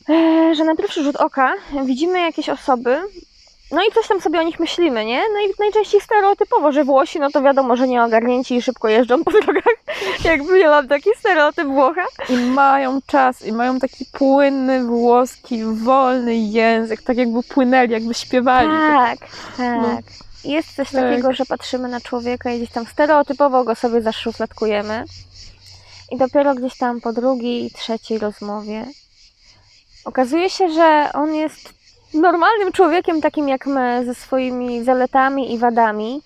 E, że na pierwszy rzut oka widzimy jakieś osoby, no i coś tam sobie o nich myślimy, nie? No i najczęściej stereotypowo, że Włosi, no to wiadomo, że nie ogarnięci i szybko jeżdżą po drogach. [laughs] Jakby ja mam taki stereotyp Włocha. I mają czas, i mają taki płynny, włoski, wolny język, tak jakby płynęli, jakby śpiewali. Tak, tak. No. Jest coś Tak. takiego, że patrzymy na człowieka i gdzieś tam stereotypowo go sobie zaszufladkujemy. I dopiero gdzieś tam po drugiej, trzeciej rozmowie okazuje się, że on jest normalnym człowiekiem, takim jak my, ze swoimi zaletami i wadami,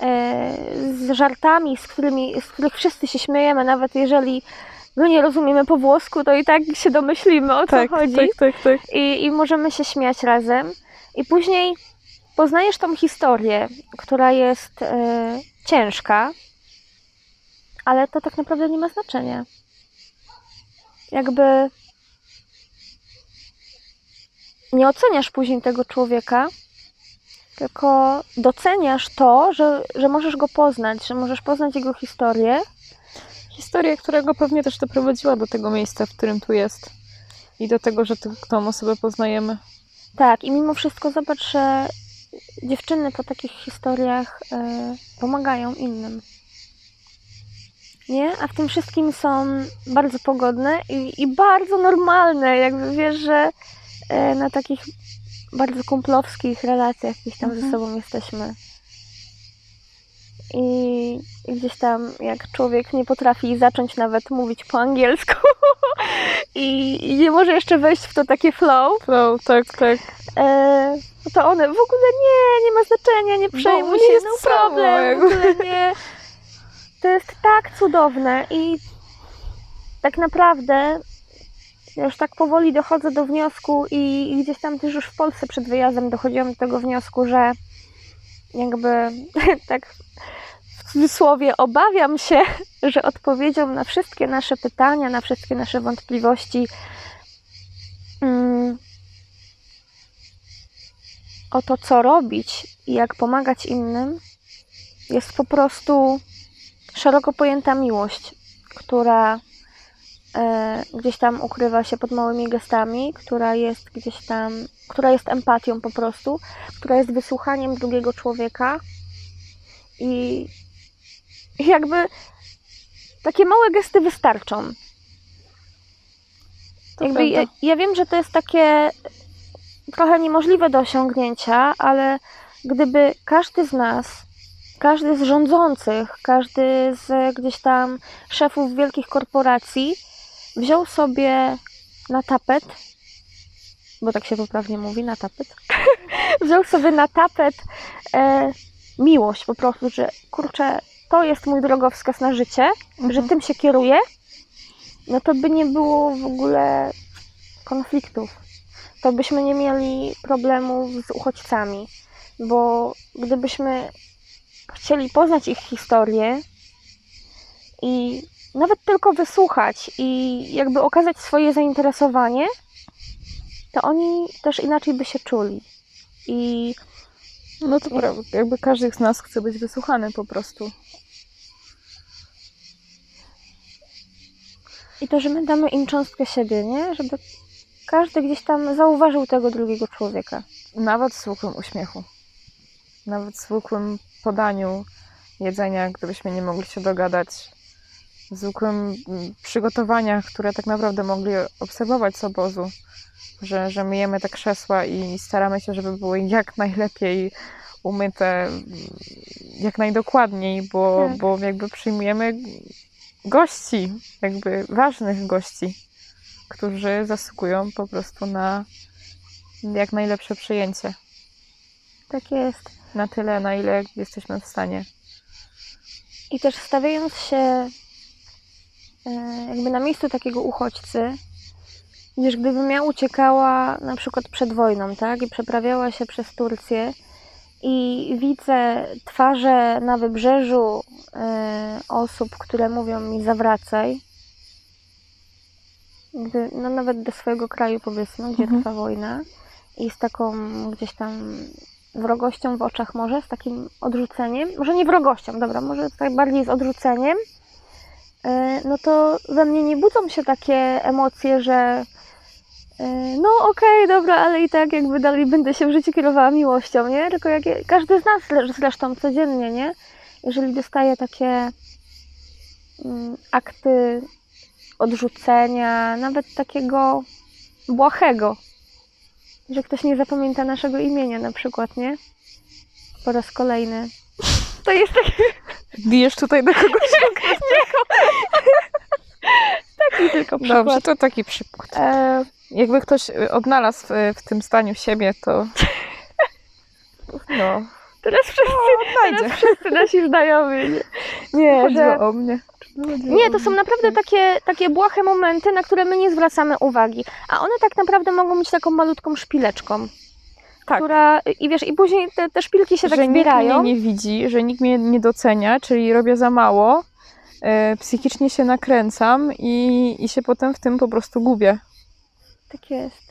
e, z żartami, z, którymi, z których wszyscy się śmiejemy, nawet jeżeli no nie rozumiemy po włosku, to i tak się domyślimy o co Tak, chodzi. tak, tak, tak. I, I możemy się śmiać razem. I później poznajesz tą historię, która jest e, ciężka, ale to tak naprawdę nie ma znaczenia. Jakby nie oceniasz później tego człowieka, tylko doceniasz to, że, że możesz go poznać, że możesz poznać jego historię. Historia, która go pewnie też doprowadziła do tego miejsca, w którym tu jest. I do tego, że tą osobę poznajemy. Tak, i mimo wszystko zobacz, że dziewczyny po takich historiach e, pomagają innym. Nie? A w tym wszystkim są bardzo pogodne i, i bardzo normalne. Jakby wiesz, że na takich bardzo kumplowskich relacjach gdzieś tam ze Mhm. sobą jesteśmy. I, I gdzieś tam, jak człowiek nie potrafi zacząć nawet mówić po angielsku [laughs] i, i nie może jeszcze wejść w to takie flow, Flow, tak, tak. E, to one w ogóle nie, nie ma znaczenia, nie przejmuj nie się, no problem, w ogóle nie. To jest tak cudowne i tak naprawdę ja już tak powoli dochodzę do wniosku i, i gdzieś tam też już w Polsce przed wyjazdem dochodziłam do tego wniosku, że jakby [laughs] tak w cudzysłowie obawiam się, [laughs] że odpowiedzią na wszystkie nasze pytania, na wszystkie nasze wątpliwości mm, o to, co robić i jak pomagać innym, jest po prostu szeroko pojęta miłość, która gdzieś tam ukrywa się pod małymi gestami, która jest gdzieś tam, która jest empatią po prostu, która jest wysłuchaniem drugiego człowieka i jakby takie małe gesty wystarczą. To Jakby ja, ja wiem, że to jest takie trochę niemożliwe do osiągnięcia, ale gdyby każdy z nas, każdy z rządzących, każdy z gdzieś tam szefów wielkich korporacji wziął sobie na tapet, bo tak się poprawnie mówi, na tapet, [laughs] wziął sobie na tapet e, miłość po prostu, że kurczę, to jest mój drogowskaz na życie, że Mhm. tym się kieruję, no to by nie było w ogóle konfliktów. To byśmy nie mieli problemów z uchodźcami, bo gdybyśmy chcieli poznać ich historię i nawet tylko wysłuchać i jakby okazać swoje zainteresowanie, to oni też inaczej by się czuli. I No to prawda. Jakby każdy z nas chce być wysłuchany po prostu. I to, że my damy im cząstkę siebie, nie? Żeby każdy gdzieś tam zauważył tego drugiego człowieka. Nawet w zwykłym uśmiechu. Nawet w zwykłym podaniu jedzenia, gdybyśmy nie mogli się dogadać. Zwykłym mm, przygotowaniach, które tak naprawdę mogli obserwować z obozu. Że, że myjemy te krzesła i staramy się, żeby były jak najlepiej umyte, jak najdokładniej, bo, Tak. bo jakby przyjmujemy gości, jakby ważnych gości, którzy zasługują po prostu na jak najlepsze przyjęcie. Tak jest. Na tyle, na ile jesteśmy w stanie. I też stawiając się jakby na miejscu takiego uchodźcy, wiesz, gdybym ja uciekała na przykład przed wojną, tak, i przeprawiała się przez Turcję i widzę twarze na wybrzeżu e, osób, które mówią mi zawracaj, gdy, no nawet do swojego kraju powiedzmy, gdzie Mhm. trwa wojna i z taką gdzieś tam wrogością w oczach może, z takim odrzuceniem, może nie wrogością, dobra, może tak bardziej z odrzuceniem, e, no to we mnie nie budzą się takie emocje, że e, no okej, dobra, ale i tak jakby dalej będę się w życiu kierowała miłością, nie? Tylko jak każdy z nas zre- zresztą codziennie, nie? Jeżeli dostaje takie mm, akty odrzucenia, nawet takiego błahego, że ktoś nie zapamięta naszego imienia na przykład, nie? Po raz kolejny. To jest taki, Bijesz tutaj do kogoś? [laughs] taki tylko przykład. Dobrze, to taki przykład. E, Jakby ktoś odnalazł w, w tym staniu siebie, to no, teraz wszyscy, odnajdzie. teraz wszyscy nasi znajomi. Nie, nie Chodziło że, o mnie. Nie, to są naprawdę takie, takie błahe momenty, na które my nie zwracamy uwagi. A one tak naprawdę mogą być taką malutką szpileczką. Tak. Która, I wiesz, i później te, te szpilki się tak że zbierają. nikt mnie nie widzi, że nikt mnie nie docenia, czyli robię za mało, e, psychicznie się nakręcam i, i się potem w tym po prostu gubię. Tak jest.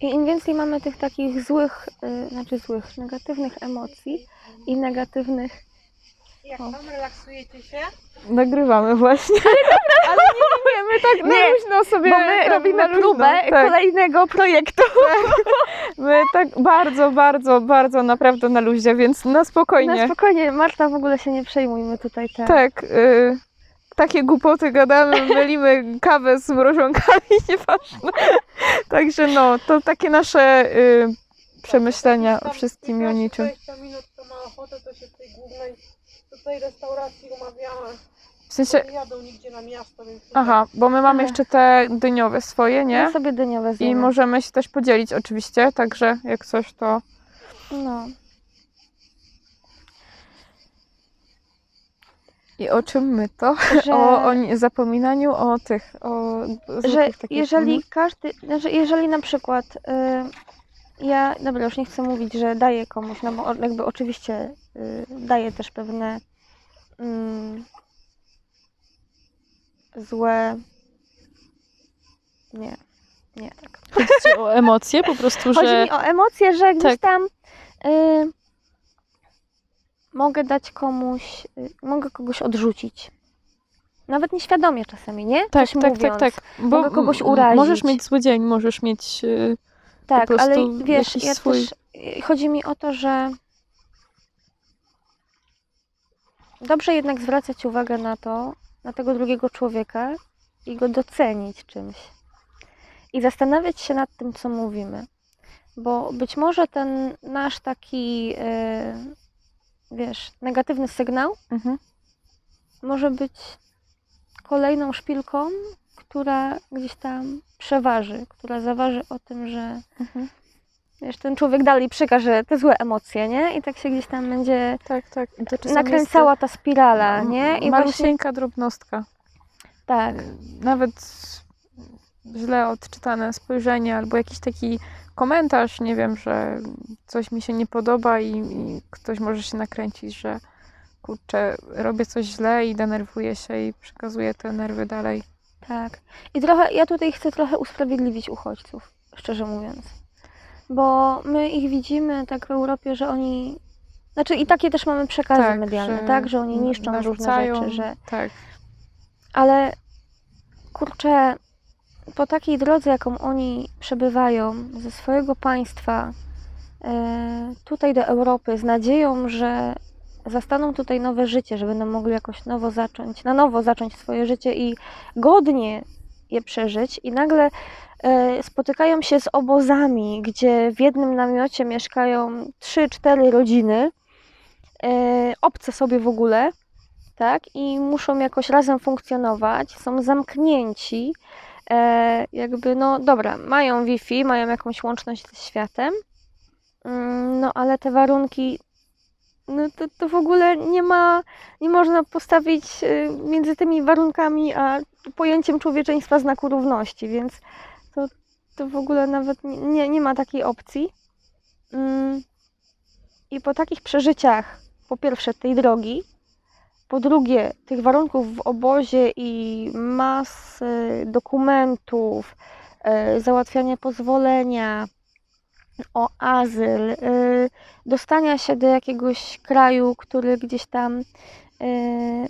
I im więcej mamy tych takich złych, y, znaczy złych, negatywnych emocji i negatywnych. Jak tam relaksujecie się? Nagrywamy właśnie. [laughs] Ale nie, my tak na Nie, luźno sobie... Bo my tam robimy na luźno, próbę tak. kolejnego projektu. [laughs] My tak bardzo, bardzo, bardzo naprawdę na luzie, więc na spokojnie. Na spokojnie, Marta w ogóle się nie przejmujmy tutaj. Te... Tak, y, takie głupoty gadamy, [laughs] mylimy kawę z mrożonkami, nieważne. Także no, to takie nasze y, przemyślenia o wszystkim i o 15, niczym. 20 minut, kto ma ochotę, to się w tej głównej tutaj restauracji umawiamy. W sensie, Nie jadą nigdzie na miasto, więc... nie aha, bo my mamy jeszcze te dyniowe swoje, nie? sobie dyniowe I zjemy. możemy się też podzielić oczywiście, także jak coś to... No. I o czym my to? Że, [laughs] O, o zapominaniu o tych, o że jeżeli Mhm. każdy, znaczy jeżeli na przykład y, ja, dobra, już nie chcę mówić, że daję komuś, no bo jakby oczywiście y, daję też pewne mm, złe, nie, nie tak. Chodzi o emocje po prostu, Chodzi że... mi o emocje, że gdzieś Tak. tam y, mogę dać komuś, y, mogę kogoś odrzucić. Nawet nieświadomie czasami, nie? Tak, Coś tak, mówiąc. tak, tak. Bo Mogę kogoś urazić. Możesz mieć zły dzień, możesz mieć... y, Tak, ale wiesz, ja swój- też, y, chodzi mi o to, że dobrze jednak zwracać uwagę na to, na tego drugiego człowieka i go docenić czymś. I zastanawiać się nad tym, co mówimy. Bo być może ten nasz taki, y, wiesz, negatywny sygnał mhm. może być kolejną szpilką, która gdzieś tam przeważy, która zaważy o tym, że Mhm. Wiesz, ten człowiek dalej przekaże te złe emocje, nie? I tak się gdzieś tam będzie Tak, tak. Nakręcała ta spirala, jest, nie? I I właśnie Malusieńka drobnostka. tak, Nawet źle odczytane spojrzenie albo jakiś taki komentarz, nie wiem, że coś mi się nie podoba i, i ktoś może się nakręcić, że kurczę, robię coś źle i denerwuję się i przekazuję te nerwy dalej. tak. I trochę, ja tutaj chcę trochę usprawiedliwić uchodźców, szczerze mówiąc. Bo my ich widzimy tak w Europie, że oni znaczy i takie też mamy przekazy medialne, tak? Że oni niszczą różne narzucają, rzeczy, że Tak, Ale kurczę, po takiej drodze, jaką oni przebywają ze swojego państwa e, tutaj do Europy, z nadzieją, że zastaną tutaj nowe życie, że będą mogli jakoś nowo zacząć, na nowo zacząć swoje życie i godnie je przeżyć, i nagle spotykają się z obozami, gdzie w jednym namiocie mieszkają 3-4 rodziny, e, obce sobie w ogóle tak? I muszą jakoś razem funkcjonować, są zamknięci. E, jakby, no dobra, mają Wi-Fi, mają jakąś łączność ze światem, mm, no ale te warunki, no to, to w ogóle nie ma, nie można postawić y, między tymi warunkami a pojęciem człowieczeństwa znaku równości, więc to, w ogóle nawet nie- nie, ma takiej opcji. Mm, I po takich przeżyciach, po pierwsze tej drogi, po drugie, tych warunków w obozie i mas y, dokumentów, y, załatwiania pozwolenia o azyl, y, dostania się do jakiegoś kraju, który gdzieś tam y,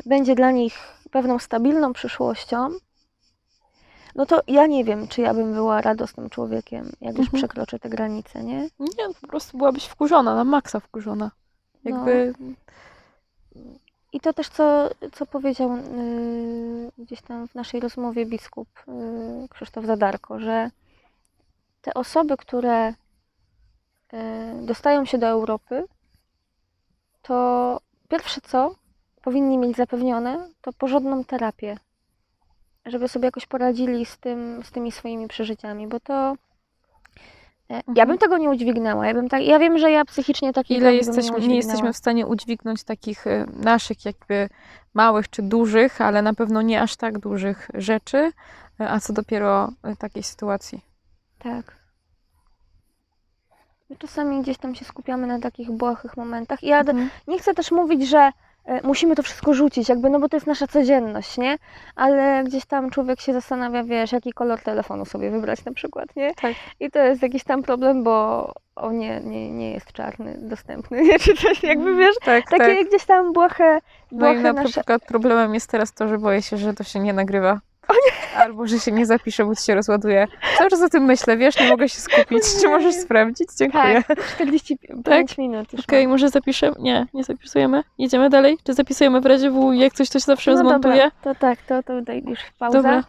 będzie dla nich pewną stabilną przyszłością, no to ja nie wiem, czy ja bym była radosnym człowiekiem, jak już Mhm. przekroczę te granice, nie? nie, po prostu byłabyś wkurzona, na maksa wkurzona. No. Jakby, I to też, co, co powiedział y, gdzieś tam w naszej rozmowie biskup y, Krzysztof Zadarko, że te osoby, które y, dostają się do Europy, to pierwsze co powinni mieć zapewnione, to porządną terapię, żeby sobie jakoś poradzili z, tym, z tymi swoimi przeżyciami, bo to E, Ja Mhm. bym tego nie udźwignęła. Ja, bym tak, ja wiem, że ja psychicznie takiej Ile bym jesteśmy, nie udźwignęła. jesteśmy w stanie udźwignąć takich y, naszych jakby małych czy dużych, ale na pewno nie aż tak dużych rzeczy, y, a co dopiero takiej sytuacji. Tak. My czasami gdzieś tam się skupiamy na takich błahych momentach. I ja Mhm. nie chcę też mówić, że e, musimy to wszystko rzucić, jakby, no bo to jest nasza codzienność, nie? Ale gdzieś tam człowiek się zastanawia, wiesz, jaki kolor telefonu sobie wybrać na przykład, nie? Tak. I to jest jakiś tam problem, bo on nie, nie, nie jest czarny, dostępny, [laughs] nie? Czy coś, jakby, wiesz, Tak, takie tak. gdzieś tam błahe, No i błahe na nasze... przykład problemem jest teraz to, że boję się, że to się nie nagrywa. Albo że się nie zapisze, bo ci się rozładuje. Cały czas o tym myślę, wiesz, nie mogę się skupić. [laughs] Czy możesz sprawdzić? Dziękuję. Tak, 45 Tak? minut Okej, mam. może zapiszemy? Nie, nie zapisujemy. Jedziemy dalej? Czy zapisujemy w razie W, jak coś to się zawsze No zmontuje? dobra, to tak, to, to daj już pauza. Dobra,